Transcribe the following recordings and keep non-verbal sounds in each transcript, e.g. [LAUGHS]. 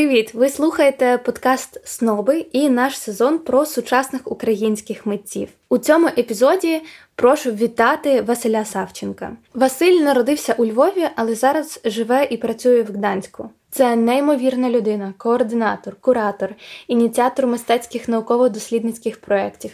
Привіт! Ви слухаєте подкаст Сноби і наш сезон про сучасних українських митців. У цьому епізоді прошу вітати Василя Савченка. Василь народився у Львові, але зараз живе і працює в Гданську. Це неймовірна людина, координатор, куратор, ініціатор мистецьких науково-дослідницьких проєктів.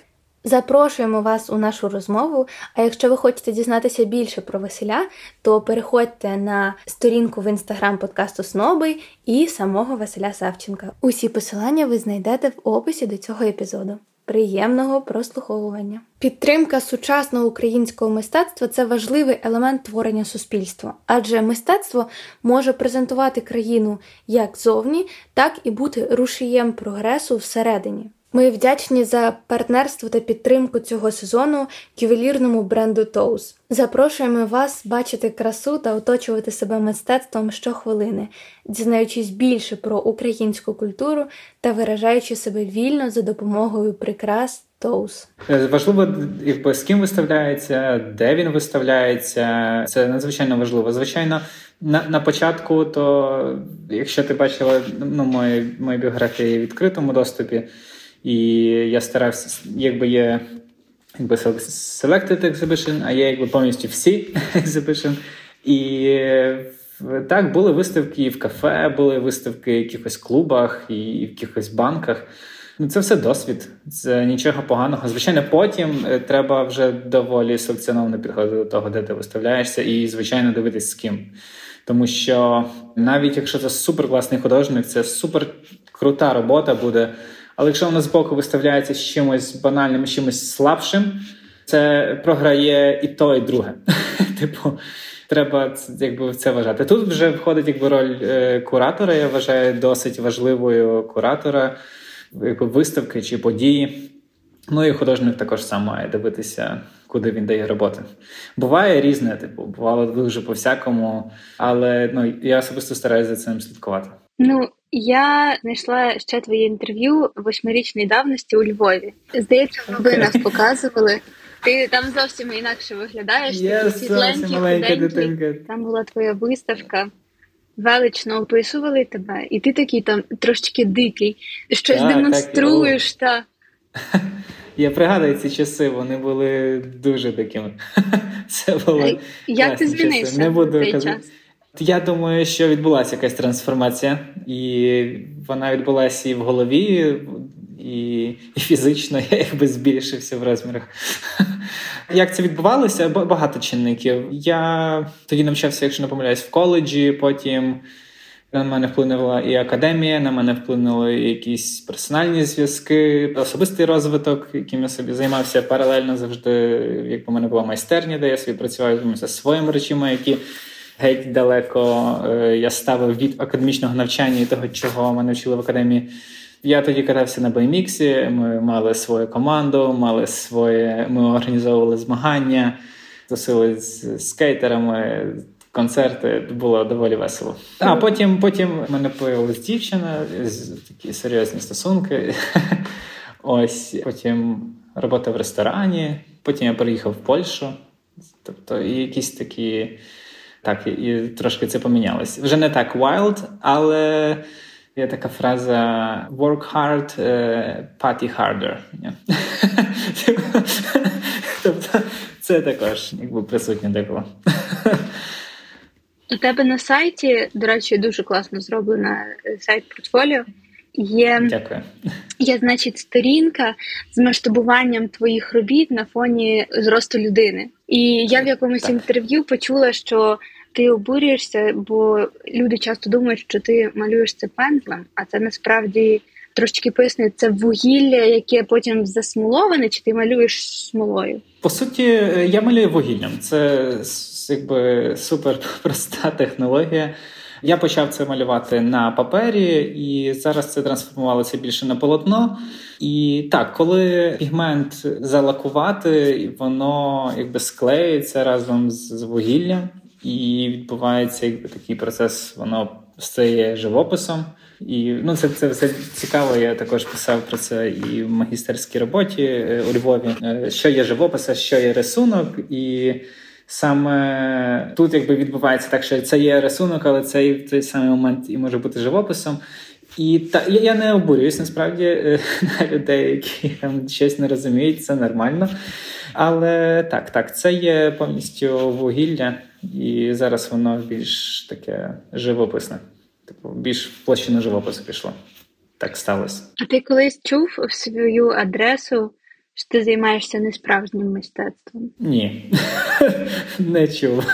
Запрошуємо вас у нашу розмову. А якщо ви хочете дізнатися більше про Василя, то переходьте на сторінку в інстаграм подкасту Сноби і самого Василя Савченка. Усі посилання ви знайдете в описі до цього епізоду. Приємного прослуховування. Підтримка сучасного українського мистецтва це важливий елемент творення суспільства, адже мистецтво може презентувати країну як зовні, так і бути рушієм прогресу всередині. Ми вдячні за партнерство та підтримку цього сезону ювелірному бренду Toes. Запрошуємо вас бачити красу та оточувати себе мистецтвом щохвилини, дізнаючись більше про українську культуру та виражаючи себе вільно за допомогою прикрас. Тоус е, важливо, якби з ким виставляється, де він виставляється. Це надзвичайно важливо. Звичайно, на на початку, то якщо ти бачила ну, мої мої біографії в відкритому доступі. І я старався, якби є якби selected exhibition, а є якби повністю всі [LAUGHS] exhibition. І так, були виставки і в кафе, були виставки в якихось клубах і в якихось банках. Ну, Це все досвід, це нічого поганого. Звичайно, потім е, треба вже доволі селекціоновано підходити до того, де ти виставляєшся, і, звичайно, дивитись з ким. Тому що навіть якщо це супер класний художник, це супер крута робота буде. Але якщо вона збоку виставляється з чимось банальним, чимось слабшим, це програє і то, і друге. [LAUGHS] Типу, треба якби це вважати. Тут вже входить якби роль е, куратора. Я вважаю досить важливою куратора, якби виставки чи події. Ну і художник також сам має дивитися, куди він дає роботи. Буває різне, типу, бувало дуже по всякому, але ну я особисто стараюся за цим слідкувати. Ну я знайшла ще твоє інтерв'ю восьмирічної давності у Львові. Здається, в новинах показували. Ти там зовсім інакше виглядаєш. Я світленький, маленька дитинка. Там була твоя виставка. Велично описували тебе, і ти такий там трошечки дикий, щось так, демонструєш. Так, та. [LAUGHS] Я пригадую ці часи, вони були дуже дикими. [LAUGHS] Це було Як ти змінився? Не буду казати. час? Я думаю, що відбулася якась трансформація, і вона відбулася і в голові, і і фізично [LAUGHS] я якби збільшився в розмірах. [LAUGHS] Як це відбувалося? Багато чинників. Я тоді навчався, якщо не помиляюсь, в коледжі. Потім на мене вплинула і академія, на мене вплинули якісь персональні зв'язки, особистий розвиток, яким я собі займався паралельно завжди. Як у мене була майстерня, де я собі працював зі своїми речами, які геть далеко е, я ставив від академічного навчання і того, чого мене вчили в академії. Я тоді катався на байміксі, ми мали свою команду, мали своє, ми організовували змагання, тусили з скейтерами, концерти, було доволі весело. А потім потім мене появилась дівчина, такі серйозні стосунки. [LAUGHS] Ось потім робота в ресторані, потім я переїхав в Польщу. Тобто, і якісь такі так, і трошки це помінялось. Вже не так wild, але є така фраза work hard, uh, party harder. [LAUGHS] тобто це також якби присутнє деколи. У тебе на сайті, до речі, дуже класно зроблена е, сайт портфоліо. Є, Дякую. Є, значить, сторінка з масштабуванням твоїх робіт на фоні зросту людини. І я в якомусь так. інтерв'ю почула, що ти обурюєшся, бо люди часто думають, що ти малюєш це пензлем, а це насправді трошки пояснює, це вугілля, яке потім засмоловане, чи ти малюєш смолою? По суті, я малюю вугіллям. Це якби супер проста [LAUGHS] технологія. Я почав це малювати на папері, і зараз це трансформувалося більше на полотно. І так, коли пігмент залакувати, воно якби склеюється разом з вугіллям і відбувається якби такий процес, воно стає живописом. І ну, це це все цікаво. Я також писав про це і в магістерській роботі е, у Львові. Е, що є живопис, що є рисунок, і саме тут якби відбувається так, що це є рисунок, але цей в той самий момент і може бути живописом. І та я, я не обурююсь насправді е, [LAUGHS] на людей, які там щось не розуміють, це нормально. Але так, так, це є повністю вугілля, і зараз воно більш таке живописне, типу більш в площину живопису пішло. Так сталося. А ти колись чув свою адресу, що ти займаєшся несправжнім мистецтвом? Ні, [LAUGHS] не чув.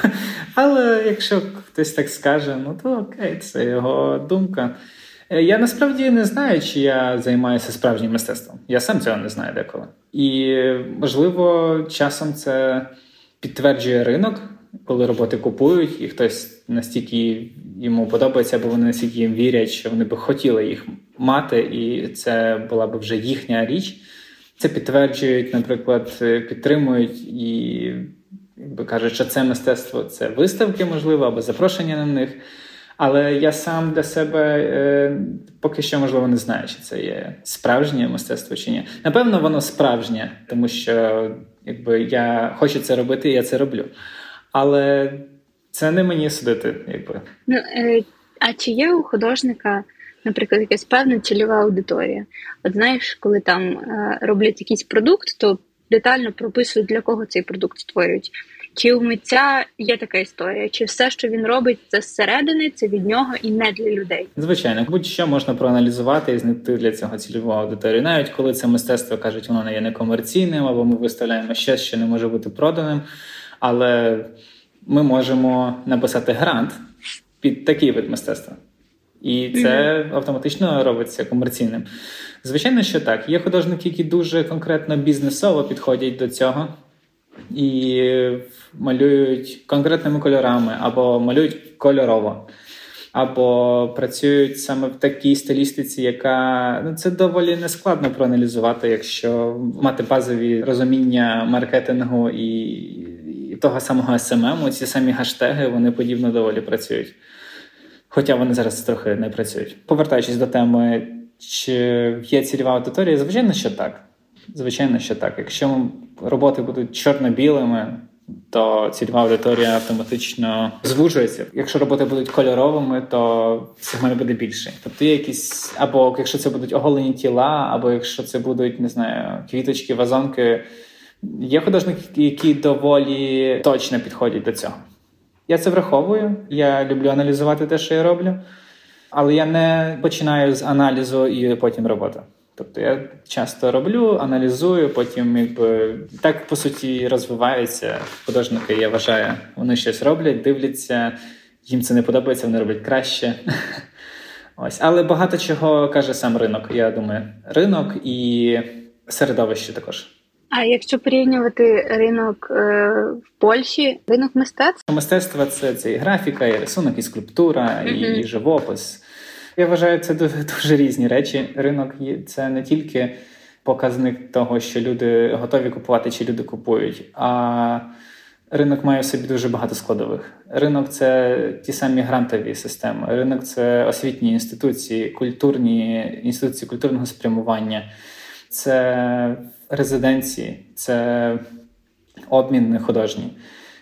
Але якщо хтось так скаже, ну то окей, це його думка. Е, я насправді не знаю, чи я займаюся справжнім мистецтвом. Я сам цього не знаю деколи. І можливо, часом це підтверджує ринок, коли роботи купують, і хтось настільки йому подобається, або вони настільки їм вірять, що вони би хотіли їх мати, і це була б вже їхня річ. Це підтверджують, наприклад, підтримують і якби кажуть, що це мистецтво це виставки, можливо, або запрошення на них. Але я сам для себе е, поки що можливо не знаю, чи це є справжнє мистецтво чи ні. Напевно, воно справжнє, тому що якби я хочу це робити, і я це роблю. Але це не мені судити, якби. Ну е, а чи є у художника, наприклад, якась певна цільова аудиторія? От знаєш, коли там е, роблять якийсь продукт, то детально прописують для кого цей продукт створюють. Чи у митця є така історія? Чи все, що він робить, це зсередини, це від нього і не для людей? Звичайно, будь-що можна проаналізувати і знайти для цього цільову аудиторію. Навіть коли це мистецтво кажуть, воно не є некомерційним, або ми виставляємо щось, що не може бути проданим. Але ми можемо написати грант під такий вид мистецтва. І це mm-hmm. автоматично робиться комерційним. Звичайно, що так. Є художники, які дуже конкретно бізнесово підходять до цього і малюють конкретними кольорами, або малюють кольорово, або працюють саме в такій стилістиці, яка ну це доволі нескладно проаналізувати, якщо мати базові розуміння маркетингу і, і того самого SMM, ці самі хаштеги, вони подібно доволі працюють. Хоча вони зараз трохи не працюють. Повертаючись до теми, чи є цільова аудиторія, звичайно, що так. Звичайно, що так. Якщо роботи будуть чорно-білими, то цільова аудиторія автоматично звужується. Якщо роботи будуть кольоровими, то сегмент буде більший. Тобто є якісь, або якщо це будуть оголені тіла, або якщо це будуть не знаю, квіточки, вазонки. Є художники, які доволі точно підходять до цього. Я це враховую. Я люблю аналізувати те, що я роблю, але я не починаю з аналізу і потім робота. Тобто я часто роблю, аналізую, потім якби так по суті розвиваються художники. Я вважаю, вони щось роблять, дивляться, їм це не подобається, вони роблять краще. [LAUGHS] Ось, але багато чого каже сам ринок. Я думаю, ринок і середовище також. А якщо порівнювати ринок е, в Польщі, ринок мистецтва? Мистецтво це, це і графіка, і рисунок, і скульптура, mm-hmm. і живопис. Я вважаю, це дуже, [LAUGHS] дуже різні речі. Ринок це не тільки показник того, що люди готові купувати, чи люди купують. а Ринок має в собі дуже багато складових. Ринок це ті самі грантові системи. Ринок це освітні інституції, культурні інституції культурного спрямування, це резиденції, це обмін художній,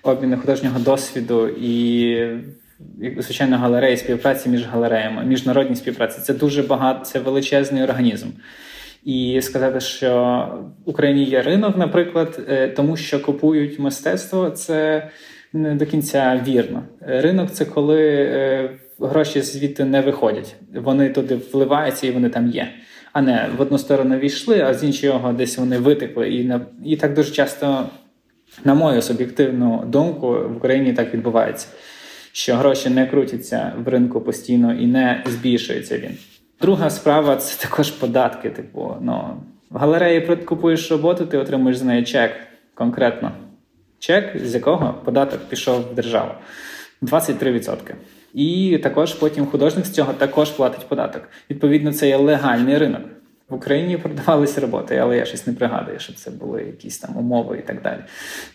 обмін художнього досвіду і звичайно, галереї, співпраці між галереями, міжнародні співпраці це дуже багато, це величезний організм. І сказати, що в Україні є ринок, наприклад, е, тому що купують мистецтво, це не до кінця вірно. Ринок це коли е, гроші звідти не виходять. Вони туди вливаються і вони там є. А не в одну сторону війшли, а з іншого десь вони витекли. І на і так дуже часто, на мою суб'єктивну думку, в Україні так відбувається що гроші не крутяться в ринку постійно і не збільшується він. Друга справа це також податки. Типу, ну в галереї купуєш роботу, ти отримуєш з неї чек конкретно. Чек, з якого податок пішов в державу 23%. І також потім художник з цього також платить податок. Відповідно, це є легальний ринок. В Україні продавалися роботи, але я щось не пригадую, що це були якісь там умови і так далі.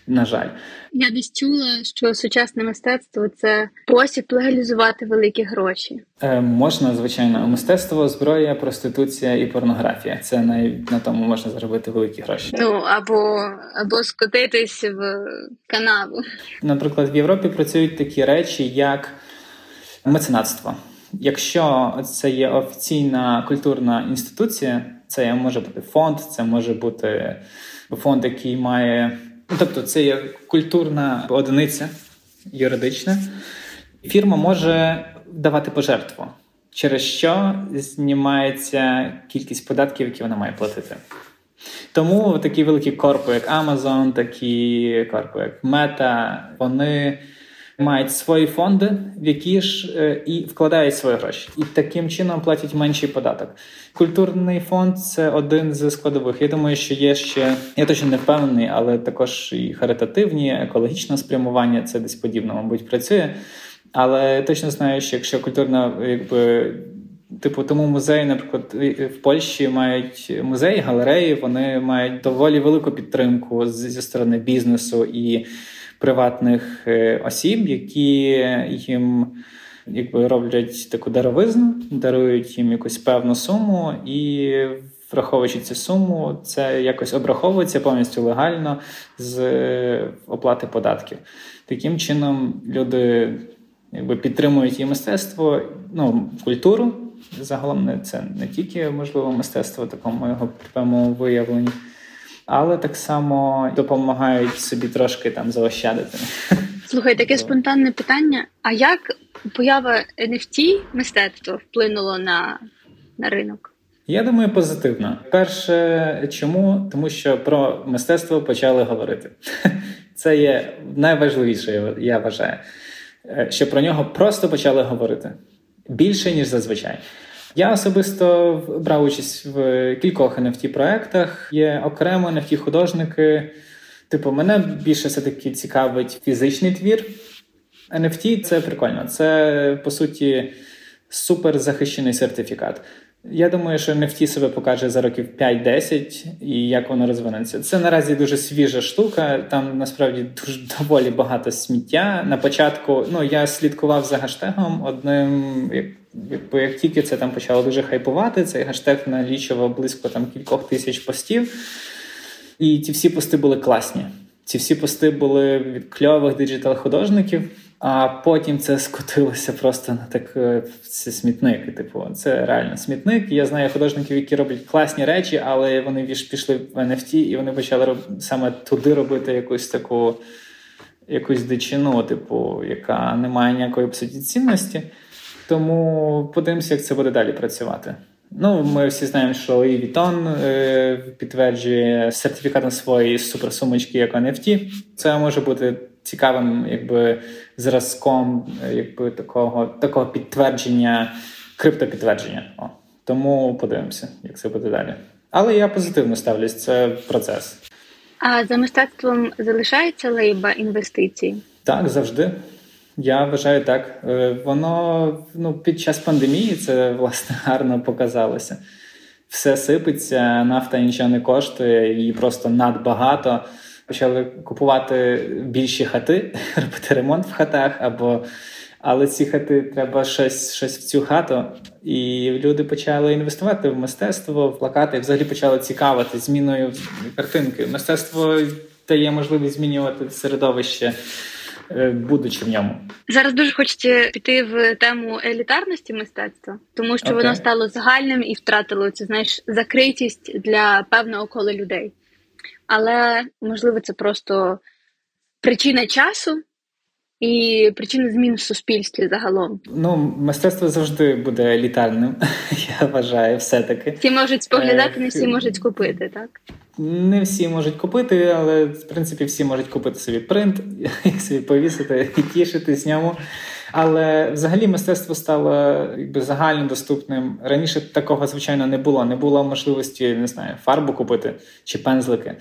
На жаль, я десь чула, що сучасне мистецтво це спосіб легалізувати великі гроші. Е, Можна, звичайно, мистецтво, зброя, проституція і порнографія. Це най... на тому можна заробити великі гроші. Ну або або скотитись в канаву. Наприклад, в Європі працюють такі речі, як меценатство. Якщо це є офіційна культурна інституція, це може бути фонд, це може бути фонд, який має, ну, тобто це є культурна одиниця юридична, фірма може давати пожертву, через що знімається кількість податків, які вона має платити. Тому такі великі корпи, як Amazon, такі корпи, як Meta, вони мають свої фонди, в які ж е, і вкладають свої гроші, і таким чином платять менший податок. Культурний фонд це один з складових. Я думаю, що є ще я точно не впевнений, але також і харитативні, екологічне спрямування це десь подібно, мабуть, працює. Але точно знаю, що якщо культурна, якби. Типу, тому музеї, наприклад, в Польщі мають музеї, галереї, вони мають доволі велику підтримку зі сторони бізнесу і приватних е, осіб, які їм якби роблять таку даровизну, дарують їм якусь певну суму, і враховуючи цю суму, це якось обраховується повністю легально з е, оплати податків. Таким чином люди якби підтримують і мистецтво, ну культуру. Загалом це не тільки можливо мистецтво, такому його прямому виявленні але так само допомагають собі трошки там заощадити. Слухай, таке спонтанне питання: а як поява NFT мистецтва вплинуло на, на ринок? Я думаю, позитивно. Перше, чому? Тому що про мистецтво почали говорити. [LAUGHS] Це є найважливіше, я вважаю, е, що про нього просто почали говорити більше ніж зазвичай. Я особисто брав участь в кількох nft проектах. Є окремо nft художники. Типу, мене більше все таки цікавить фізичний твір. NFT – це прикольно. Це по суті супер захищений сертифікат. Я думаю, що NFT себе покаже за років 5-10 і як воно розвинеться. Це наразі дуже свіжа штука. Там насправді дуже доволі багато сміття. На початку ну я слідкував за гештегом одним якби як тільки це там почало дуже хайпувати, цей гештег налічував близько там кількох тисяч постів, і ті всі пости були класні. Ці всі пости були від кльових диджитал-художників, а потім це скотилося просто на так е, це смітник. Типу, це реально смітник. Я знаю художників, які роблять класні речі, але вони пішли в NFT і вони почали роб... саме туди робити якусь таку якусь дичину, типу, яка не має ніякої по суті цінності. Тому подивимося, як це буде далі працювати. Ну, ми всі знаємо, що Louis Vuitton е, підтверджує сертифікатом своєї суперсумочки як NFT. Це може бути цікавим, якби зразком, якби такого такого підтвердження, криптопідтвердження. О. Тому подивимося, як це буде далі. Але я позитивно ставлюсь, це процес. А за мистецтвом залишається лейба інвестицій? Так, завжди. Я вважаю так. Е, воно ну, під час пандемії це власне [LAUGHS] гарно показалося. Все сипеться, нафта нічого не коштує, її просто надбагато. Почали купувати більші хати, [LAUGHS] робити ремонт в хатах, або але ці хати треба щось щось в цю хату. І люди почали інвестувати в мистецтво, в плакати, і взагалі почали цікавити зміною картинки. Мистецтво дає можливість змінювати середовище. Е, будучи в ньому. Зараз дуже хочеться піти в тему елітарності мистецтва, тому що okay. воно стало загальним і втратило цю знаєш закритість для певного кола людей. Але можливо, це просто причина часу. І причина змін в суспільстві загалом. Ну, мистецтво завжди буде елітарним, [LAUGHS] я вважаю, все-таки. Всі можуть споглядати, не всі можуть купити, так? Не всі можуть купити, але в принципі всі можуть купити собі принт, [LAUGHS] собі повісити і тішитись ньому. Але взагалі мистецтво стало якби загальнодоступним. Раніше такого, звичайно, не було. Не було можливості не знаю, фарбу купити чи пензлики.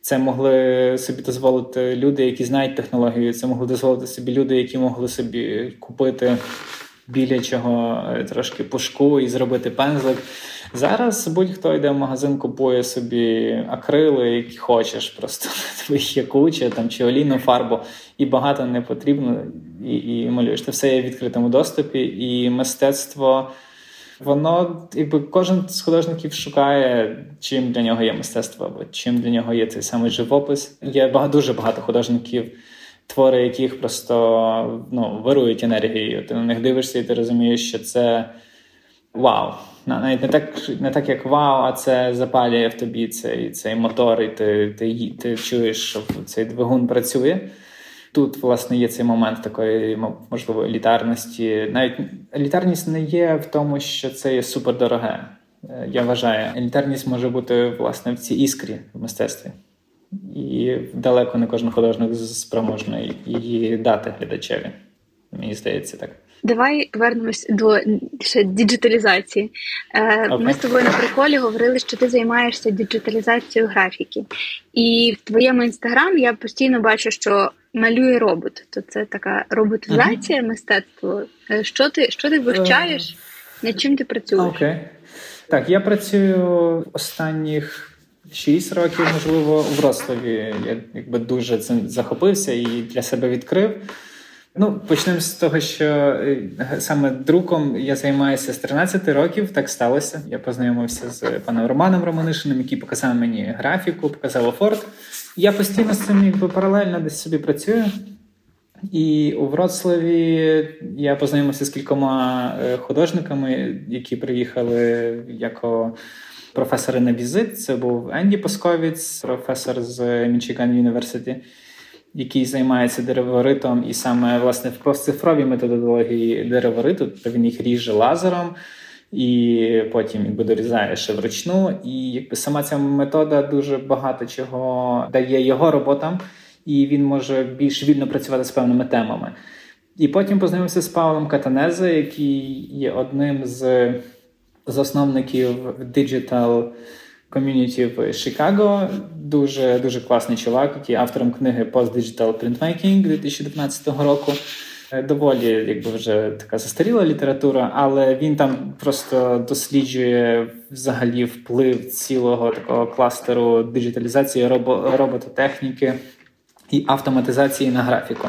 Це могли собі дозволити люди, які знають технологію. Це могли дозволити собі люди, які могли собі купити біля чого трошки пушку і зробити пензлик. Зараз будь-хто йде в магазин, купує собі акрили, які хочеш, просто їх є куча там чи олійну фарбу, і багато не потрібно, і і малюєш. Це все є в відкритому доступі, і мистецтво. Воно, якби кожен з художників шукає, чим для нього є мистецтво, або чим для нього є цей самий живопис. Є багато, дуже багато художників твори, яких просто ну, вирують енергією. Ти на них дивишся, і ти розумієш, що це вау. Навіть не так не так, як вау, а це запалює в тобі цей цей мотор, і ти, ти, ти чуєш, що цей двигун працює. Тут, власне, є цей момент такої, можливо, елітарності. Навіть елітарність не є в тому, що це є супердороге. Е, я вважаю, елітарність може бути власне в цій іскрі в мистецтві. І далеко не кожен художник спроможний її дати глядачеві. Мені здається, так. Давай повернемось до ще діджиталізації. Okay. Ми з тобою на приколі говорили, що ти займаєшся діджиталізацією графіки, і в твоєму інстаграм я постійно бачу, що малює робот. То це така роботизація uh-huh. мистецтва. Е, що ти що ти вивчаєш? Uh, над чим ти працюєш? Окей. Okay. Так, я працюю останніх. Шість років, можливо, у Вроцлаві я якби дуже цим захопився і для себе відкрив. Ну, почнемо з того, що е, саме друком я займаюся з 13 років. Так сталося. Я познайомився з паном Романом Романишиним, який показав мені графіку, показав офорт. Я постійно з цим якби паралельно десь собі працюю. І у Вроцлаві я познайомився з кількома е, художниками, які приїхали як професори на візит. Це був Енді Посковіц, професор з Мічиган Юніверситі який займається дереворитом, і саме власне в цифровій методології деревориту, тобто він їх ріже лазером. І потім якби дорізає ще вручну. І якби сама ця метода дуже багато чого дає його роботам, і він може більш вільно працювати з певними темами. І потім познайомився з Павлом Катанезе, який є одним з засновників Digital ком'юніті в Чикаго. Дуже дуже класний чувак, який автором книги Post Digital Printmaking 2019 року. Е, доволі, якби вже така застаріла література, але він там просто досліджує взагалі вплив цілого такого кластеру диджиталізації робототехніки і автоматизації на графіку.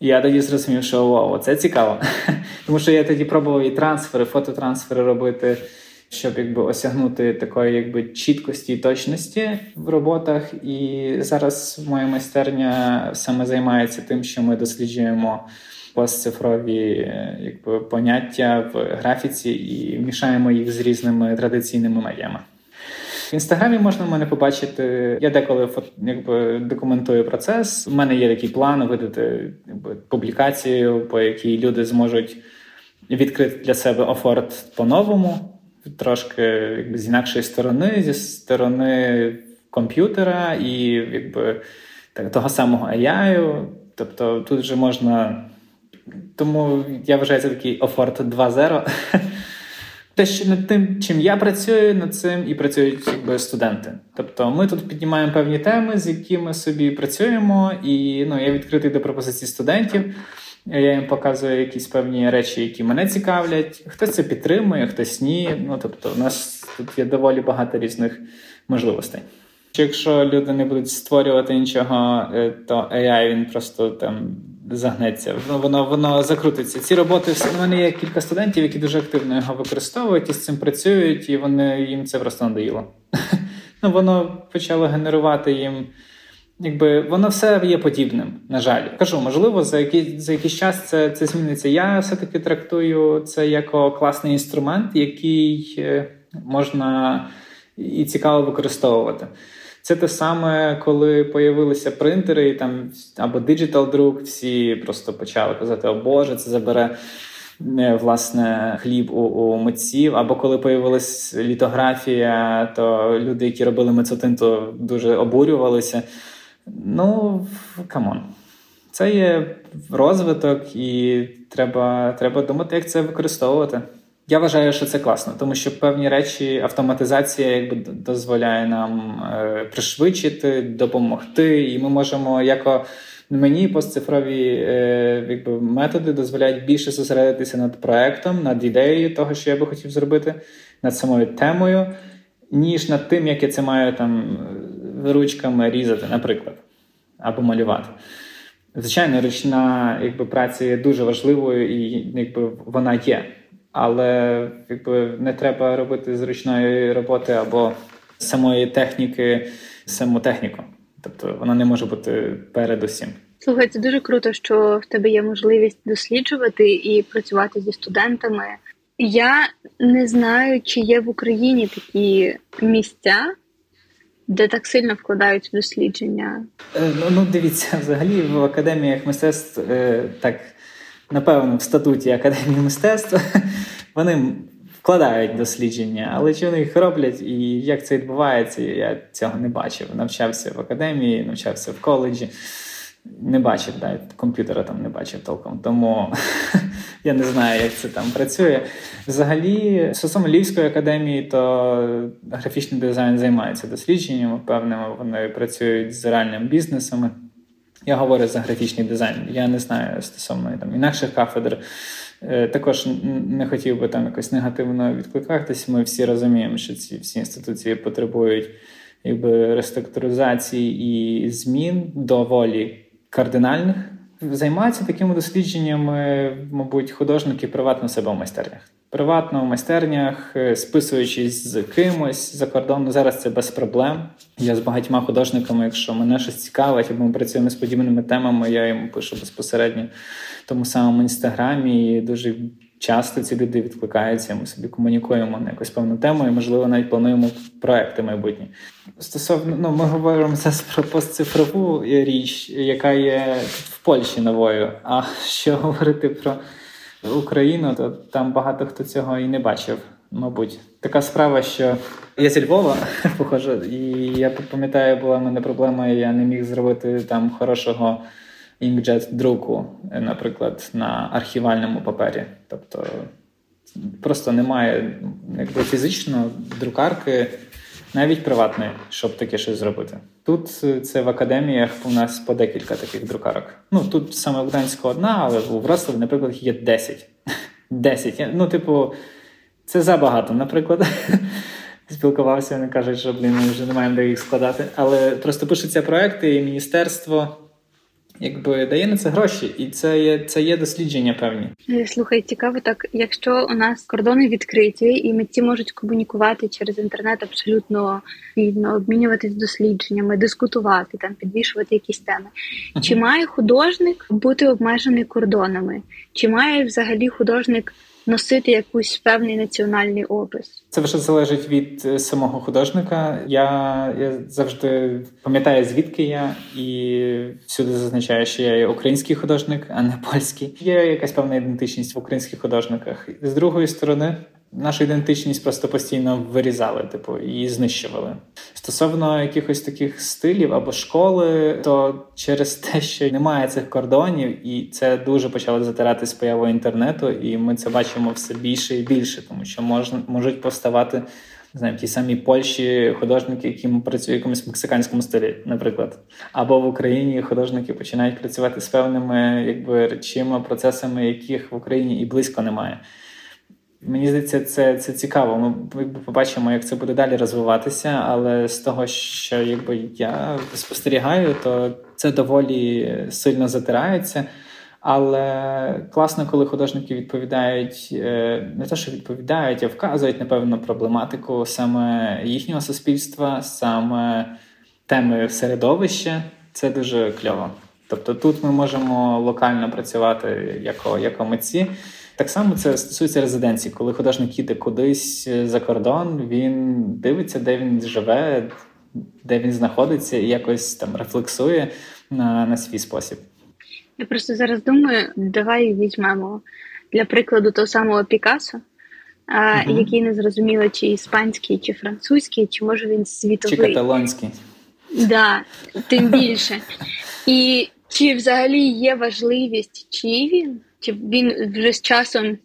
І я тоді зрозумів, що вау, це цікаво. [LAUGHS] Тому що я тоді пробував і трансфери, фототрансфери робити щоб якби осягнути такої якби чіткості і точності в роботах. І зараз моя майстерня саме займається тим, що ми досліджуємо постцифрові якби поняття в графіці і мішаємо їх з різними традиційними медіями. В інстаграмі можна мене побачити. Я деколи якби, документую процес. У мене є такий план видати якби, публікацію, по якій люди зможуть відкрити для себе офорт по-новому трошки якби, з інакшої сторони, зі сторони комп'ютера і якби так, того самого AI. Тобто тут вже можна. Тому я вважаю це такий офорт 2.0. [LAUGHS] Те, що над тим, чим я працюю, над цим і працюють якби студенти. Тобто ми тут піднімаємо певні теми, з якими собі працюємо, і ну, я відкритий до пропозицій студентів. Я їм показую якісь певні речі, які мене цікавлять. Хтось це підтримує, хтось ні. Ну тобто, у нас тут є доволі багато різних можливостей. Якщо люди не будуть створювати нічого, е, то AI він просто там загнеться. Воно воно воно закрутиться. Ці роботи в мене є кілька студентів, які дуже активно його використовують і з цим працюють, і вони їм це просто надоїло. [LAUGHS] Ну воно почало генерувати їм якби воно все є подібним. На жаль, кажу, можливо, за який за якийсь час це це зміниться. Я все таки трактую це як класний інструмент, який е, можна і цікаво використовувати. Це те саме, коли появилися принтери, і там або диджитал друк, всі просто почали казати: О Боже, це забере. Е, власне, хліб у у митців, або коли появилась літографія, то люди, які робили мецотинту, дуже обурювалися. Ну, come on. Це є розвиток, і треба треба думати, як це використовувати. Я вважаю, що це класно, тому що певні речі автоматизація якби дозволяє нам е, пришвидшити, допомогти, і ми можемо як мені постцифрові е, якби, методи дозволяють більше зосередитися над проектом, над ідеєю того, що я би хотів зробити, над самою темою, ніж над тим, як я це маю там ручками різати, наприклад, або малювати. Звичайно, ручна якби, праця є дуже важливою і якби, вона є. Але якби, не треба робити з ручної роботи або самої техніки, саму техніку. Тобто вона не може бути передусім. Слухай, це дуже круто, що в тебе є можливість досліджувати і працювати зі студентами. Я не знаю, чи є в Україні такі місця, де так сильно вкладають в дослідження. Е, ну, ну дивіться, взагалі в академіях мистецтв е, так напевно в статуті Академії мистецтва [LAUGHS] вони вкладають дослідження, але чи вони їх роблять і як це відбувається, я цього не бачив. Навчався в академії, навчався в коледжі. Не бачив, да, комп'ютера там не бачив толком, тому [LAUGHS] я не знаю, як це там працює. Взагалі, стосовно Львівської академії, то графічний дизайн займається дослідженнями певними, вони працюють з реальним бізнесами. Я говорю за графічний дизайн. Я не знаю стосовно там інакших кафедр. Е, також не хотів би там якось негативно відкликатись. Ми всі розуміємо, що ці всі інституції потребують якби реструктуризації і змін доволі кардинальних. Займаються такими дослідженнями, мабуть, художники приватно себе в майстернях. Приватно в майстернях, е, списуючись з кимось за кордону, зараз це без проблем. Я з багатьма художниками, якщо мене щось цікавить, або ми працюємо з подібними темами, я йому пишу безпосередньо в тому самому інстаграмі. І дуже часто ці люди відкликаються. Ми собі комунікуємо на якусь певну тему, і можливо навіть плануємо проекти майбутні. Стосовно ну, ми говоримо зараз про постцифрову річ, яка є в Польщі новою. А що говорити про Україну, то там багато хто цього і не бачив. Мабуть, така справа, що я зі Львова [LAUGHS] похожу, і я пам'ятаю, була в мене проблема. Я не міг зробити там хорошого інкджет друку, наприклад, на архівальному папері. Тобто просто немає якби фізично друкарки навіть приватної, щоб таке щось зробити. Тут це в академіях у нас по декілька таких друкарок. Ну тут саме в Гданську одна, але у Вроцлаві, наприклад, є 10. 10. [LAUGHS] Ну, типу, це забагато, наприклад. [LAUGHS] Спілкувався, вони кажуть, що блін, ми вже не маємо де їх складати. Але просто пишуться проекти, і міністерство якби дає на це гроші, і це є це є дослідження певні. Е, слухай, цікаво, так якщо у нас кордони відкриті, і митці можуть комунікувати через інтернет абсолютно вільно, обмінюватись дослідженнями, дискутувати там, підвішувати якісь теми. Чи має художник бути обмежений кордонами? Чи має взагалі художник? Носити якийсь певний національний опис. Це вже залежить від е, самого художника. Я я завжди пам'ятаю, звідки я, і всюди зазначаю, що я є український художник, а не польський. Є якась певна ідентичність в українських художниках. З другої сторони, нашу ідентичність просто постійно вирізали, типу, і знищували. Стосовно якихось таких стилів або школи, то через [LAUGHS] те, що немає цих кордонів, і це дуже почало затирати з появою інтернету, і ми це бачимо все більше і більше, тому що можна можуть поставати. Не тій самій Польщі художники, які працюють в якомусь мексиканському стилі, наприклад, або в Україні художники починають працювати з певними якби речима, процесами, яких в Україні і близько немає. Мені здається, це це цікаво. Ми якби побачимо, як це буде далі розвиватися. Але з того, що якби я спостерігаю, то це доволі сильно затирається. Але класно, коли художники відповідають е, не те, що відповідають, а вказують напевно проблематику саме їхнього суспільства, саме теми середовища. Це дуже кльово. Тобто тут ми можемо локально працювати як, як митці. Так само це стосується резиденції, коли художник їде кудись е, за кордон, він дивиться, де він живе, де він знаходиться, і якось там рефлексує на, на свій спосіб. Я просто зараз думаю, давай візьмемо для прикладу того самого Пікассо, uh який не зрозуміло, чи іспанський, чи французький, чи може він світовий. Чи каталонський. Да, тим більше. І чи взагалі є важливість, чи він чи він вже з часом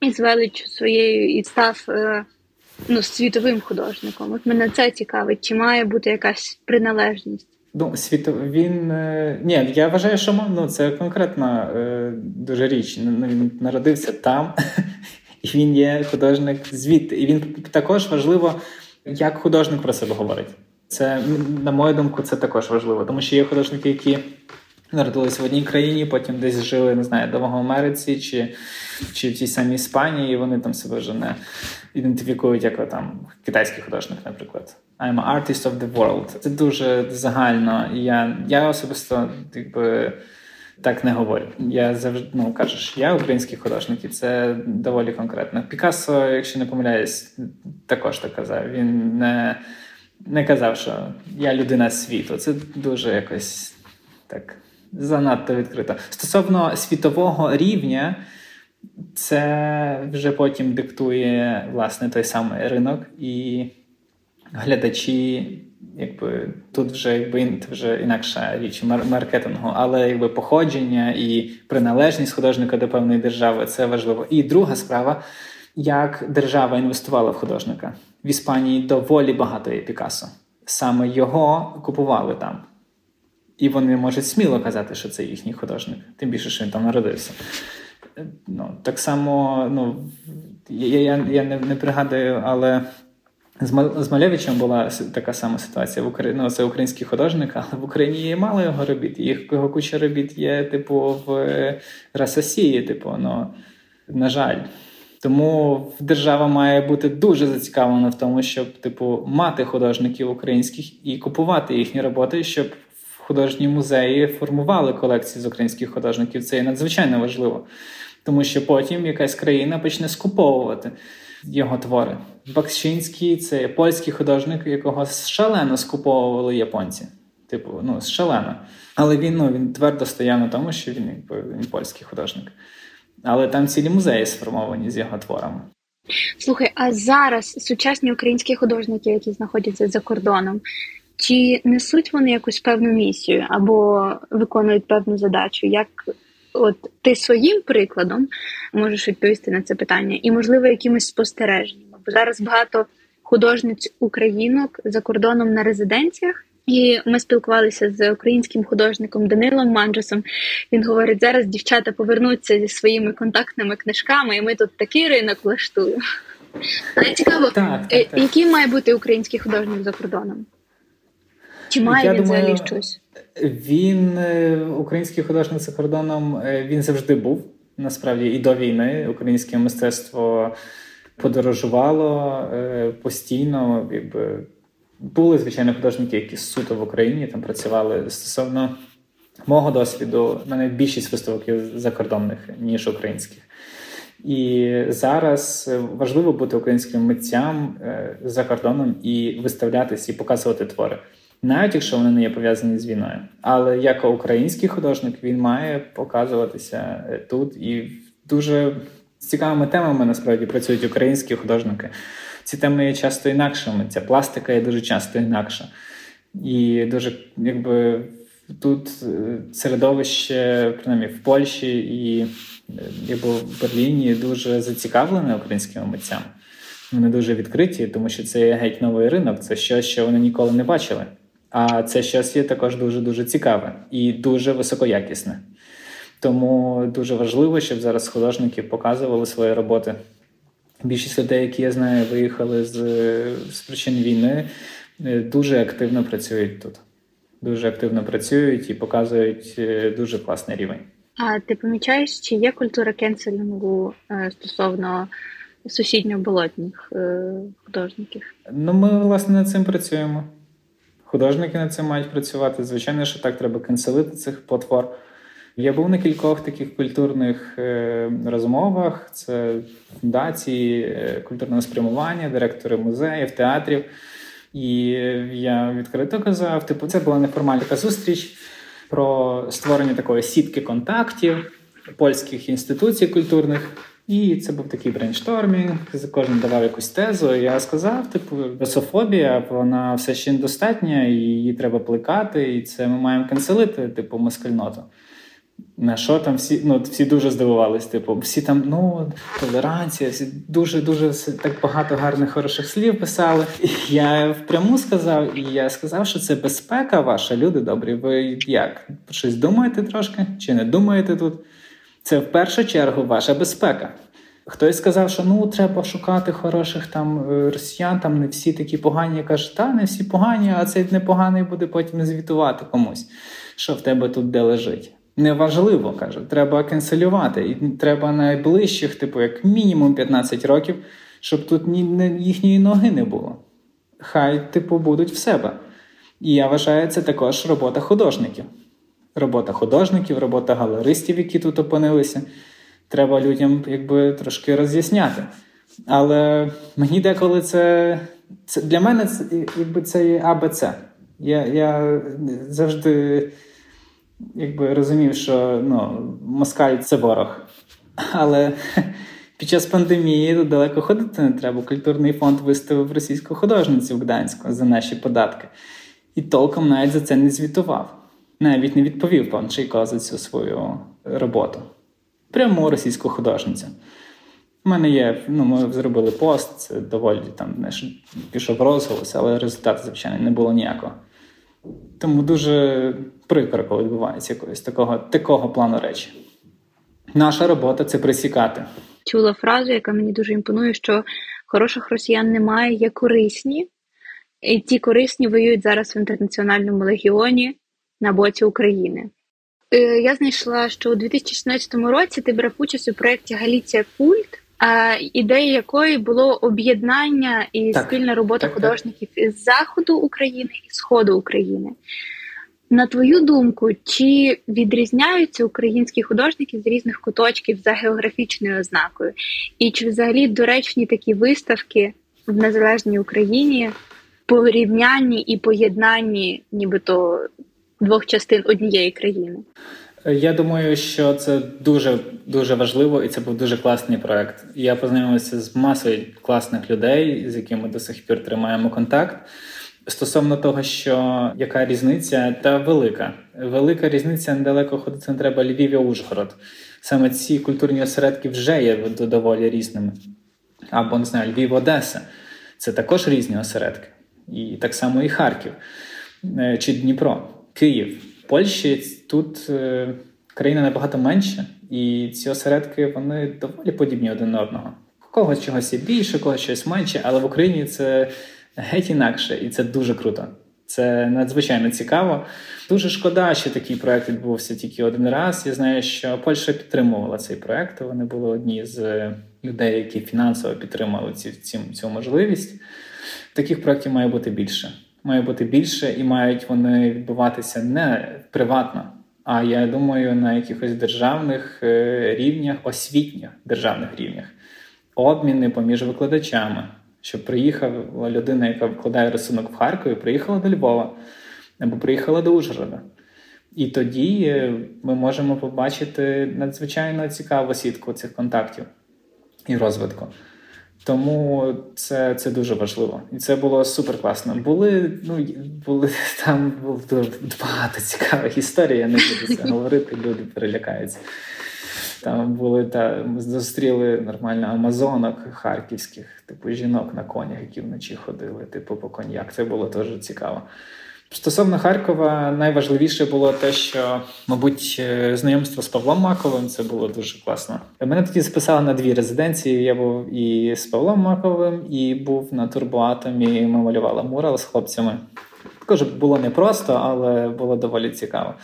із величчю своєю і став е, ну, світовим художником. От мене це цікавить, чи має бути якась приналежність? Ну, світо він е... ні, я вважаю, що ну, це конкретна е, дуже річ. Ну, він народився там, [LAUGHS] і він є художник звідти. І він також важливо, як художник про себе говорить. Це, на мою думку, це також важливо, тому що є художники, які народилися в одній країні, потім десь жили, не знаю, довго в Америці чи чи в тій самій Іспанії, і вони там себе вже не ідентифікують як там китайський художник, наприклад. I'm an artist of the world. Це дуже загально. І я я особисто якби так не говорю. Я завжди ну кажеш, я український художник, і це доволі конкретно. Пікассо, якщо не помиляюсь, також так казав. Він не не казав, що я людина світу. Це дуже якось так занадто відкрито. Стосовно світового рівня, це вже потім диктує власне той самий ринок, і глядачі, якби тут вже якби вже інакша річ маркетингу, але якби походження і приналежність художника до певної держави це важливо. І друга справа. Як держава інвестувала в художника в Іспанії доволі багато є Пікассо. Саме його купували там. І вони можуть сміло казати, що це їхній художник, тим більше, що він там народився. Ну, Так само, ну, я я, я не не пригадую, але з Малевичем була така сама ситуація. В Україні ну, це український художник, але в Україні є мало його робіт. Їх його куча робіт є, типу, в Расасії, типу, ну, на жаль. Тому держава має бути дуже зацікавлена в тому, щоб типу мати художників українських і купувати їхні роботи, щоб художні музеї формували колекції з українських художників. Це є надзвичайно важливо, тому що потім якась країна почне скуповувати його твори. Бакщинський це польський художник, якого шалено скуповували японці. Типу, ну шалено. Але він ну, він твердо стояв на тому, що він він польський художник. Але там цілі музеї сформовані з його творами. Слухай, а зараз сучасні українські художники, які знаходяться за кордоном, чи несуть вони якусь певну місію або виконують певну задачу? Як от ти своїм прикладом можеш відповісти на це питання, і, можливо, якимось спостереженнями? Бо зараз багато художниць українок за кордоном на резиденціях. І ми спілкувалися з українським художником Данилом Манджесом. Він говорить: зараз дівчата повернуться зі своїми контактними книжками, і ми тут такий ринок влаштуємо. Але цікаво, так, так, так. який має бути український художник за кордоном? Чи має Я він думаю, взагалі щось? Він, е, український художник за кордоном, е, він завжди був. Насправді і до війни українське мистецтво подорожувало е, постійно. якби Були, звичайно, художники, які суто в Україні там працювали. Стосовно мого досвіду, в мене більшість виставок є закордонних, ніж українських. І зараз важливо бути українським митцям за кордоном і виставлятися і показувати твори навіть якщо вони не є пов'язані з війною. Але як український художник він має показуватися е, тут і дуже з цікавими темами насправді працюють українські художники. Ці теми є часто інакшими. Ця пластика є дуже часто інакша. І дуже якби тут е, середовище, принаймні в Польщі і якби е, в Берліні дуже зацікавлене українськими митцями. Вони дуже відкриті, тому що це є геть новий ринок, це щось, що вони ніколи не бачили. А це щось є також дуже дуже цікаве і дуже високоякісне. Тому дуже важливо, щоб зараз художники показували свої роботи. Більшість людей, які я знаю, виїхали з, з причин війни, е, дуже активно працюють тут. Дуже активно працюють і показують е, дуже класний рівень. А ти помічаєш, чи є культура кенселінгу е, стосовно сусідньо-болотних художників? Ну, ми власне над цим працюємо. Художники над цим мають працювати. Звичайно, що так треба канцелити цих платформ. Я був на кількох таких культурних е, розмовах: це фундації, е, культурного спрямування, директори музеїв, театрів. І я відкрито казав: типу, це була неформальна така зустріч про створення такої сітки контактів польських інституцій культурних. І це був такий брейнштормінг, кожен давав якусь тезу. І я сказав: типу, русофобія, вона все ще недостатня, і її треба плекати, і це ми маємо канцелити, типу, москальноту. На що там всі ну, всі дуже здивувались, типу, всі там, ну, толеранція, всі дуже-дуже так багато гарних хороших слів писали. Я впряму сказав, і я сказав, що це безпека ваша, люди добрі. Ви як? Щось думаєте трошки? Чи не думаєте тут? Це в першу чергу ваша безпека. Хтось сказав, що ну треба шукати хороших там е, росіян, там не всі такі погані. Я кажу, та не всі погані, а цей непоганий буде потім звітувати комусь. що в тебе тут де лежить. Неважливо, каже, треба канцелювати. І треба найближчих, типу, як мінімум 15 років, щоб тут ні, їхньої ноги не було. Хай, типу, будуть в себе. І я вважаю, це також робота художників. Робота художників, робота галеристів, які тут опинилися. Треба людям якби трошки роз'ясняти. Але мені деколи це це для мене це якби це є АБЦ. Я я завжди якби розумів, що ну, москаль це ворог. Але [LAUGHS] під час пандемії далеко ходити не треба. Культурний фонд виставив російську художницю в Гданську за наші податки. І толком навіть за це не звітував. Навіть не відповів пан Чайко за цю свою роботу. Прямо російську художницю. У мене є, ну, ми зробили пост, це доволі там знаєш, пішов розголос, але результату, звичайно, не було ніякого. Тому дуже прикро, коли відбувається якогось такого такого плану речі. Наша робота це присікати. Чула фразу, яка мені дуже імпонує, що хороших росіян немає, є корисні, і ті корисні воюють зараз в інтернаціональному легіоні на боці України. Е, я знайшла, що у 2016 році ти брав участь у проєкті Галіція Культ ідея якої було об'єднання і так, спільна робота так, художників так. із заходу України і сходу України. На твою думку, чи відрізняються українські художники з різних куточків за географічною ознакою? І чи взагалі доречні такі виставки в незалежній Україні порівнянні і поєднанні, нібито двох частин однієї країни? Я думаю, що це дуже дуже важливо, і це був дуже класний проект. Я познайомився з масою класних людей, з якими до сих пір тримаємо контакт. Стосовно того, що яка різниця, та велика. Велика різниця недалеко ходити не треба Львів і Ужгород. Саме ці культурні осередки вже є доволі різними. Або не знаю, Львів, Одеса. Це також різні осередки. І так само і Харків е, чи Дніпро, Київ. Польщі тут е, країна набагато менша, і ці осередки вони доволі подібні один одного. У когось чогось є більше, у когось щось менше, але в Україні це геть інакше, і це дуже круто. Це надзвичайно цікаво. Дуже шкода, що такий проект відбувся тільки один раз. Я знаю, що Польща підтримувала цей проект. Вони були одні з людей, які фінансово підтримали ці, цю можливість. Таких проєктів має бути більше має бути більше, і мають вони відбуватися не приватно, а я думаю, на якихось державних е, рівнях, освітніх державних рівнях, обміни поміж викладачами, щоб приїхала людина, яка викладає рисунок в Харкові, приїхала до Львова або приїхала до Ужгорода. І тоді е, ми можемо побачити надзвичайно цікаву сітку цих контактів і розвитку. Тому це це дуже важливо, і це було супер класно. Були ну були [LAUGHS] там було багато цікавих історій. Я не буду це [LAUGHS] говорити. Люди перелякаються. Там були та зустріли нормально амазонок харківських, типу жінок на конях, які вночі ходили, типу по коньяк. Це було дуже цікаво. Стосовно Харкова, найважливіше було те, що, мабуть, е, знайомство з Павлом Маковим це було дуже класно. Мене тоді записали на дві резиденції. Я був і з Павлом Маковим, і був на турбоатомі. Ми малювали мурал з хлопцями. Також було непросто, але було доволі цікаво.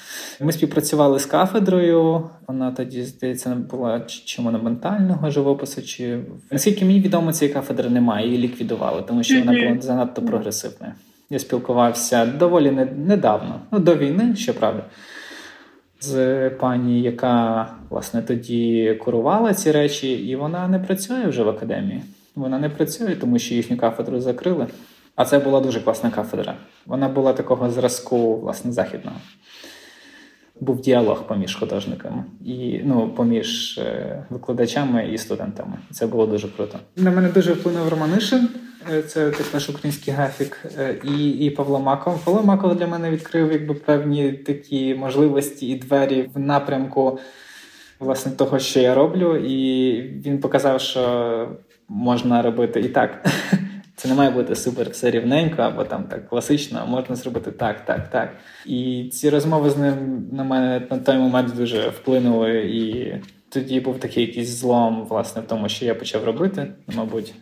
Ми співпрацювали з кафедрою. Вона тоді, здається, була чи монументального живопису, чи наскільки мені відомо, цієї кафедри немає, її ліквідували, тому що вона була занадто прогресивною. Я спілкувався доволі недавно, ну до війни, щоправда, з пані, яка власне тоді курувала ці речі, і вона не працює вже в академії. Вона не працює, тому що їхню кафедру закрили. А це була дуже класна кафедра. Вона була такого зразку, власне, західного. Був діалог поміж художниками і ну, поміж е, викладачами і студентами. Це було дуже круто. На мене дуже вплинув Романишин. Е, це також український графік, е, і і Павло Маков. Павло Маков для мене відкрив якби певні такі можливості і двері в напрямку власне того, що я роблю, і він показав, що можна робити і так. [LAUGHS] Це не має бути супер все рівненько або там так класично, а можна зробити так, так, так. І ці розмови з ним на мене на той момент дуже вплинули. І тоді був такий якийсь злом, власне, в тому, що я почав робити, мабуть.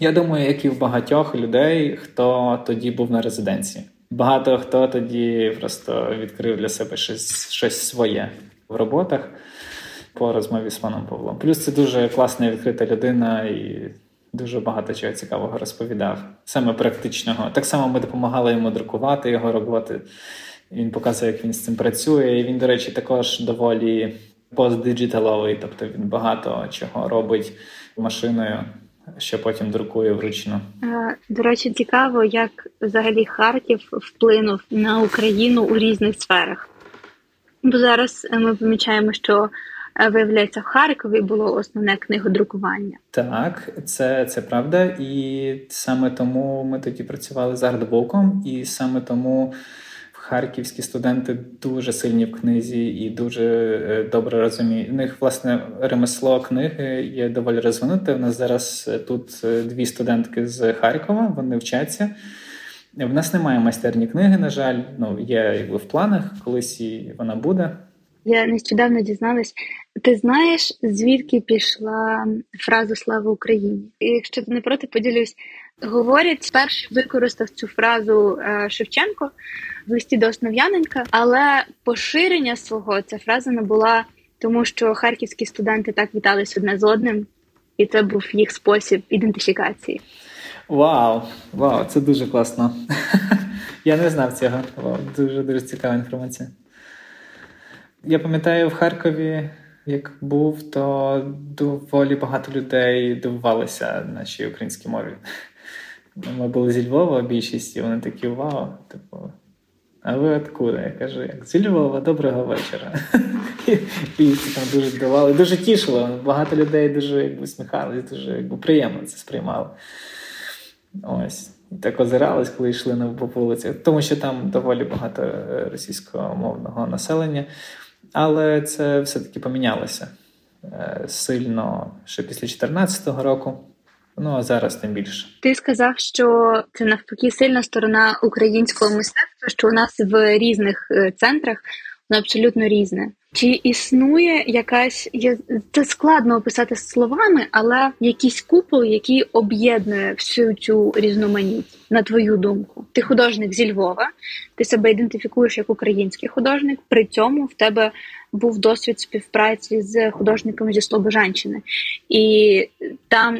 Я думаю, як і в багатьох людей, хто тоді був на резиденції. Багато хто тоді просто відкрив для себе щось, щось своє в роботах по розмові з паном Павлом. Плюс це дуже класна відкрита людина і дуже багато чого цікавого розповідав, саме практичного. Так само ми допомагали йому друкувати його роботи. Він показує, як він з цим працює. І він, до речі, також доволі постдиджиталовий, тобто він багато чого робить машиною, що потім друкує вручну. Е, до речі, цікаво, як взагалі Харків вплинув на Україну у різних сферах. Бо зараз ми помічаємо, що е, виявляється в Харкові було основне книгодрукування. Так, це це правда, і саме тому ми тоді працювали з артбуком, і саме тому харківські студенти дуже сильні в книзі і дуже е, добре розуміють. У них власне ремесло книги є доволі розвинуте. У нас зараз е, тут е, дві студентки з Харкова, вони вчаться. В нас немає майстерні книги, на жаль, ну є якби в планах, колись і вона буде. Я нещодавно дізналась. Ти знаєш, звідки пішла фраза Слава Україні? І Якщо ти не проти, поділюсь, говорять, спершу використав цю фразу Шевченко в листі до Основ'яненка, але поширення свого ця фраза набула, тому що харківські студенти так вітались одне з одним, і це був їх спосіб ідентифікації. Вау, вау, це дуже класно. [LAUGHS] Я не знав цього. Вау, Дуже дуже цікава інформація. Я пам'ятаю в Харкові, як був, то доволі багато людей дивувалися нашій українській мові. Ми були зі Львова більшість, і вони такі вау, типу. А ви откуда? Я кажу, як зі Львова, доброго вечора. І там дуже здавали, дуже тішило. Багато людей дуже якби дуже якби, приємно це сприймали. Ось. Так озирались, коли йшли на по вулиці, тому що там доволі багато е, російськомовного населення. Але це все-таки помінялося е, сильно ще після 2014 року. Ну а зараз тим більше. Ти сказав, що це навпаки сильна сторона українського мистецтва, що у нас в різних е, центрах воно абсолютно різне. Чи існує якась це складно описати словами, але якийсь купол, який об'єднує всю цю різноманіття, на твою думку? Ти художник зі Львова, ти себе ідентифікуєш як український художник. При цьому в тебе був досвід співпраці з художниками зі Слобожанщини, і там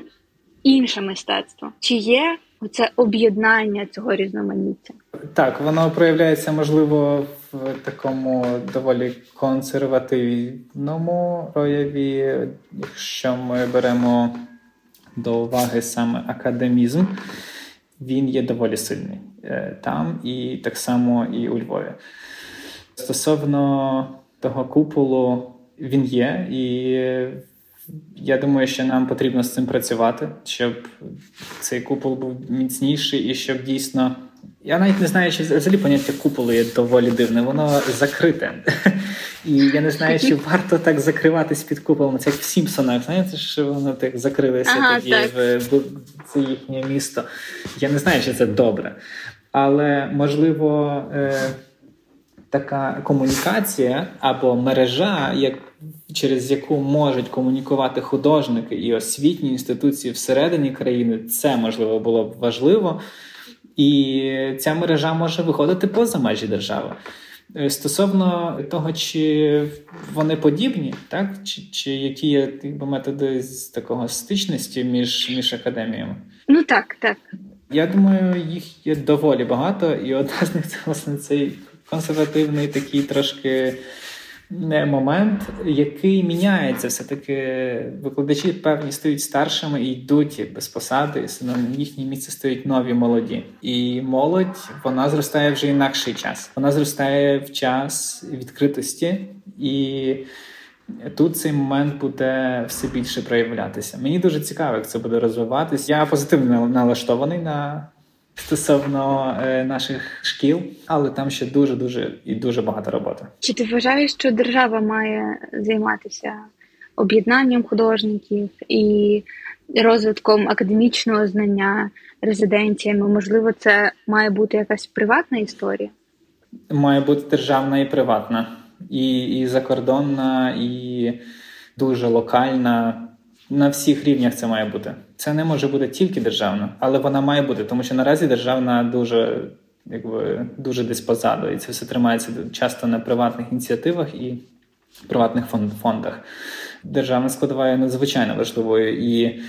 інше мистецтво? Чи є оце об'єднання цього різноманіття? Так, воно проявляється можливо в такому доволі консервативному прояві, якщо ми беремо до уваги саме академізм, він є доволі сильний е, там і так само і у Львові. Стосовно того куполу, він є, і я думаю, що нам потрібно з цим працювати, щоб цей купол був міцніший і щоб дійсно. Я навіть не знаю, чи взагалі поняття куполу є доволі дивне, воно закрите. І я не знаю, чи [LAUGHS] варто так закриватись під куполом. Це як в Сімпсонах, знаєте, що воно так закрилося ага, тоді так. в, це їхнє місто. Я не знаю, чи це добре. Але можливо. Е, така комунікація або мережа, як, через яку можуть комунікувати художники і освітні інституції всередині країни, це можливо було б важливо. І ця мережа може виходити поза межі держави. Е, стосовно того, чи вони подібні, так чи чи які є якби, методи з такого стичності між між академіями? Ну так, так. Я думаю, їх є доволі багато, і одна з них це власне цей консервативний такий трошки момент, який міняється. Все-таки викладачі певні стають старшими і йдуть без посади, і на їхнє місце стають нові молоді. І молодь вона зростає вже інакший час. Вона зростає в час відкритості і. Тут цей момент буде все більше проявлятися. Мені дуже цікаво, як це буде розвиватися. Я позитивно налаштований на стосовно е, наших шкіл, але там ще дуже дуже і дуже багато роботи. Чи ти вважаєш, що держава має займатися об'єднанням художників і розвитком академічного знання, резиденціями? Можливо, це має бути якась приватна історія? Має бути державна і приватна, і, і закордонна, і дуже локальна. На всіх рівнях це має бути. Це не може бути тільки державна, але вона має бути, тому що наразі державна дуже якби дуже десь позаду. І це все тримається часто на приватних ініціативах і приватних фондах. Державна складова є надзвичайно важливою. І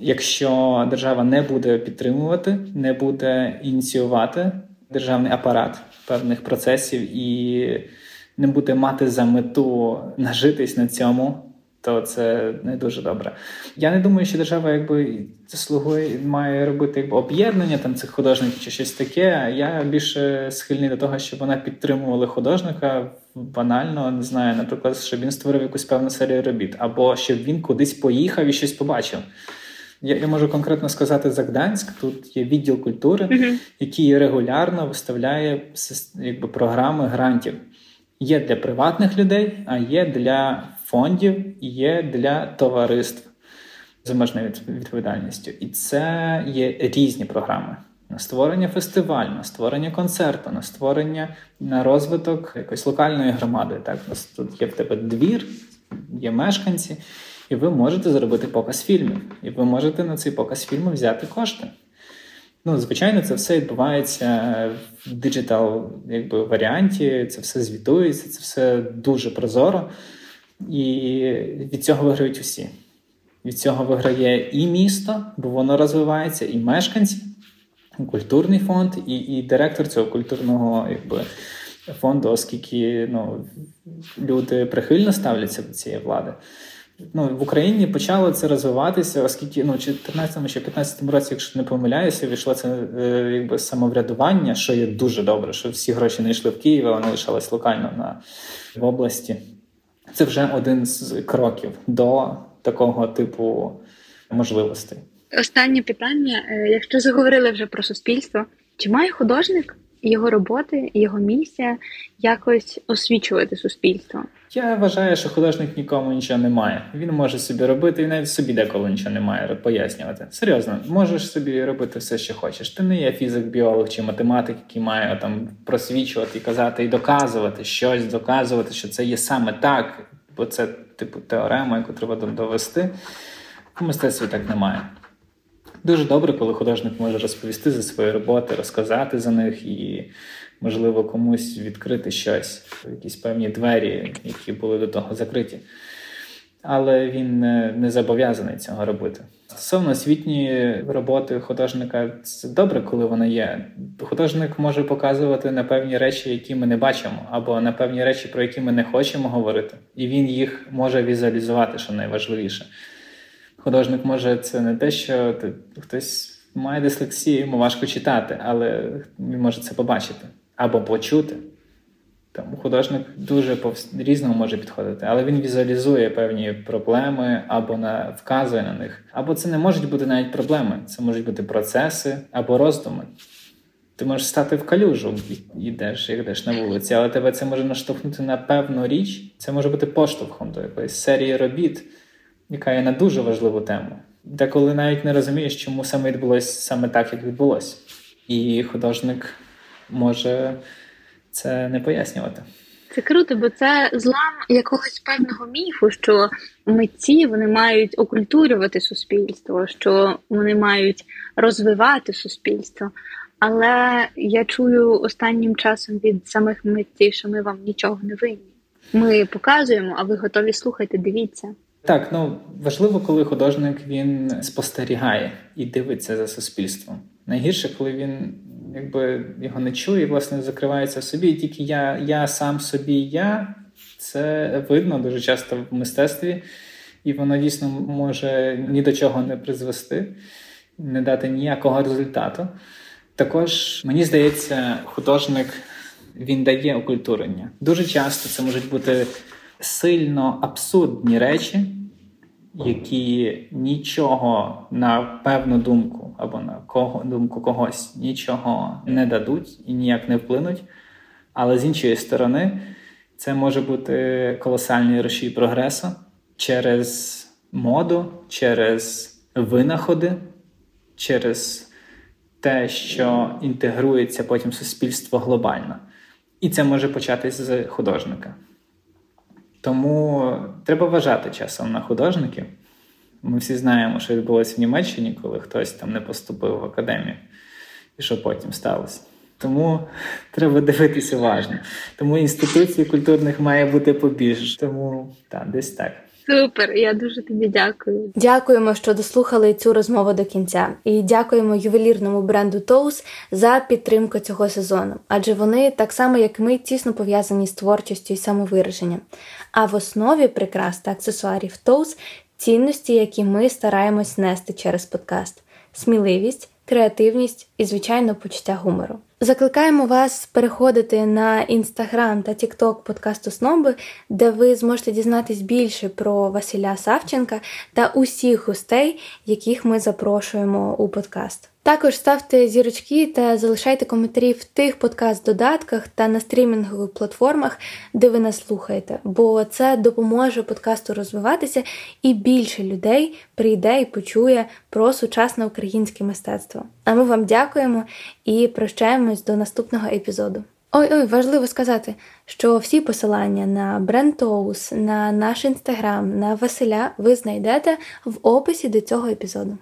якщо держава не буде підтримувати, не буде ініціювати державний апарат певних процесів і не буде мати за мету нажитись на цьому. То це не дуже добре. Я не думаю, що держава якби заслугує має робити якби об'єднання там цих художників чи щось таке. Я більше схильний до того, щоб вона підтримувала художника банально, не знаю, наприклад, щоб він створив якусь певну серію робіт, або щоб він кудись поїхав і щось побачив. Я я можу конкретно сказати за Гданськ. Тут є відділ культури, uh-huh. який регулярно виставляє якби, програми грантів. Є для приватних людей, а є для фондів, є для товариств з обмеженою відповідальністю. І це є різні програми. На створення фестивалю, на створення концерту, на створення на розвиток якоїсь локальної громади. Так, тут є в тебе двір, є мешканці, і ви можете зробити показ фільмів. І ви можете на цей показ фільму взяти кошти. Ну, звичайно, це все відбувається в диджитал якби, варіанті, це все звітується, це все дуже прозоро. І від цього виграють усі. Від цього виграє і місто, бо воно розвивається, і мешканці, і культурний фонд, і і директор цього культурного якби, фонду, оскільки ну, люди прихильно ставляться до цієї влади ну, в Україні почало це розвиватися, оскільки ну, 14 чи 15 році, якщо не помиляюся, війшло це е, якби самоврядування, що є дуже добре, що всі гроші не йшли в Київ, а вони лишались локально на, в області. Це вже один з кроків до такого типу можливостей. Останнє питання: е, якщо заговорили вже про суспільство, чи має художник його роботи, його місія якось освічувати суспільство? Я вважаю, що художник нікому нічого не має. Він може собі робити, і навіть собі деколи нічого не має пояснювати. Серйозно, можеш собі робити все, що хочеш. Ти не є фізик, біолог чи математик, який має там просвічувати і казати і доказувати щось, доказувати, що це є саме так, бо це типу теорема, яку треба довести. В мистецтві так немає. Дуже добре, коли художник може розповісти за свої роботи, розказати за них і можливо, комусь відкрити щось, якісь певні двері, які були до того закриті. Але він не, зобов'язаний цього робити. Стосовно освітньої роботи художника, це добре, коли вона є. Художник може показувати на певні речі, які ми не бачимо, або на певні речі, про які ми не хочемо говорити, і він їх може візуалізувати, що найважливіше. Художник може це не те, що хтось має дислексію, йому важко читати, але він може це побачити або почути. Тому художник дуже різного може підходити, але він візуалізує певні проблеми або на... вказує на них. Або це не можуть бути навіть проблеми, це можуть бути процеси або роздуми. Ти можеш стати в калюжу, йдеш, йдеш на вулиці, але тебе це може наштовхнути на певну річ. Це може бути поштовхом до якоїсь серії робіт, яка є на дуже важливу тему. Деколи навіть не розумієш, чому саме відбулося саме так, як відбулося. І художник може це не пояснювати. Це круто, бо це злам якогось певного міфу, що митці вони мають окультурювати суспільство, що вони мають розвивати суспільство. Але я чую останнім часом від самих митців, що ми вам нічого не винні. Ми показуємо, а ви готові слухати. Дивіться. Так, ну важливо, коли художник він спостерігає і дивиться за суспільством. Найгірше, коли він якби його не чує, власне закривається в собі. І тільки я, я сам собі, я це видно дуже часто в мистецтві, і воно дійсно може ні до чого не призвести, не дати ніякого результату. Також мені здається, художник він дає окультурення. Дуже часто це можуть бути сильно абсурдні речі які нічого на певну думку або на кого думку когось нічого не дадуть і ніяк не вплинуть. Але з іншої сторони, це може бути колосальний рушій прогресу через моду, через винаходи, через те, що інтегрується потім суспільство глобально. І це може початися з художника. Тому треба вважати часом на художників. Ми всі знаємо, що відбулося в Німеччині, коли хтось там не поступив в академію, і що потім сталося. Тому треба дивитися уважно. Тому інституцій культурних має бути побільше. Тому так, десь так. Супер, я дуже тобі дякую. Дякуємо, що дослухали цю розмову до кінця, і дякуємо ювелірному бренду Toes за підтримку цього сезону, адже вони так само, як ми, тісно пов'язані з творчістю і самовираженням. А в основі прикрас та аксесуарів Toes цінності, які ми стараємось нести через подкаст: сміливість, креативність і, звичайно, почуття гумору. Закликаємо вас переходити на інстаграм та тікток подкасту Сноби, де ви зможете дізнатись більше про Василя Савченка та усіх гостей, яких ми запрошуємо у подкаст. Також ставте зірочки та залишайте коментарі в тих подкаст-додатках та на стрімінгових платформах, де ви нас слухаєте, бо це допоможе подкасту розвиватися і більше людей прийде і почує про сучасне українське мистецтво. А ми вам дякуємо і прощаємось до наступного епізоду. Ой, ой, важливо сказати, що всі посилання на Брентоус, на наш інстаграм, на Василя ви знайдете в описі до цього епізоду.